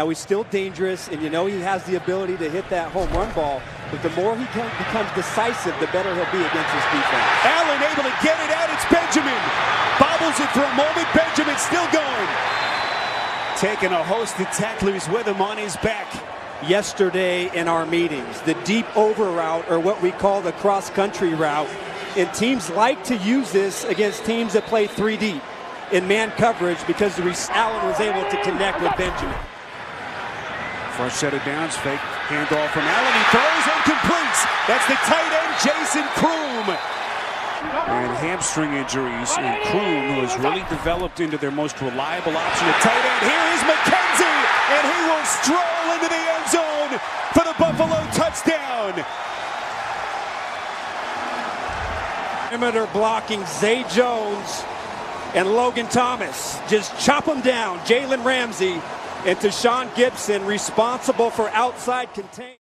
Now he's still dangerous, and you know he has the ability to hit that home run ball. But the more he becomes decisive, the better he'll be against his defense. Allen able to get it out. It's Benjamin. Bobbles it for a moment. Benjamin still going. Taking a host of tacklers with him on his back. Yesterday in our meetings, the deep over route, or what we call the cross country route, and teams like to use this against teams that play three deep in man coverage because Allen was able to connect with Benjamin. First set of downs, fake handoff from Allen. He throws and completes. That's the tight end, Jason Croom. And hamstring injuries, and Croom, who has really developed into their most reliable option at tight end. Here is McKenzie, and he will stroll into the end zone for the Buffalo touchdown. Perimeter blocking Zay Jones and Logan Thomas. Just chop them down. Jalen Ramsey and Tashaun Gipson responsible for outside contain.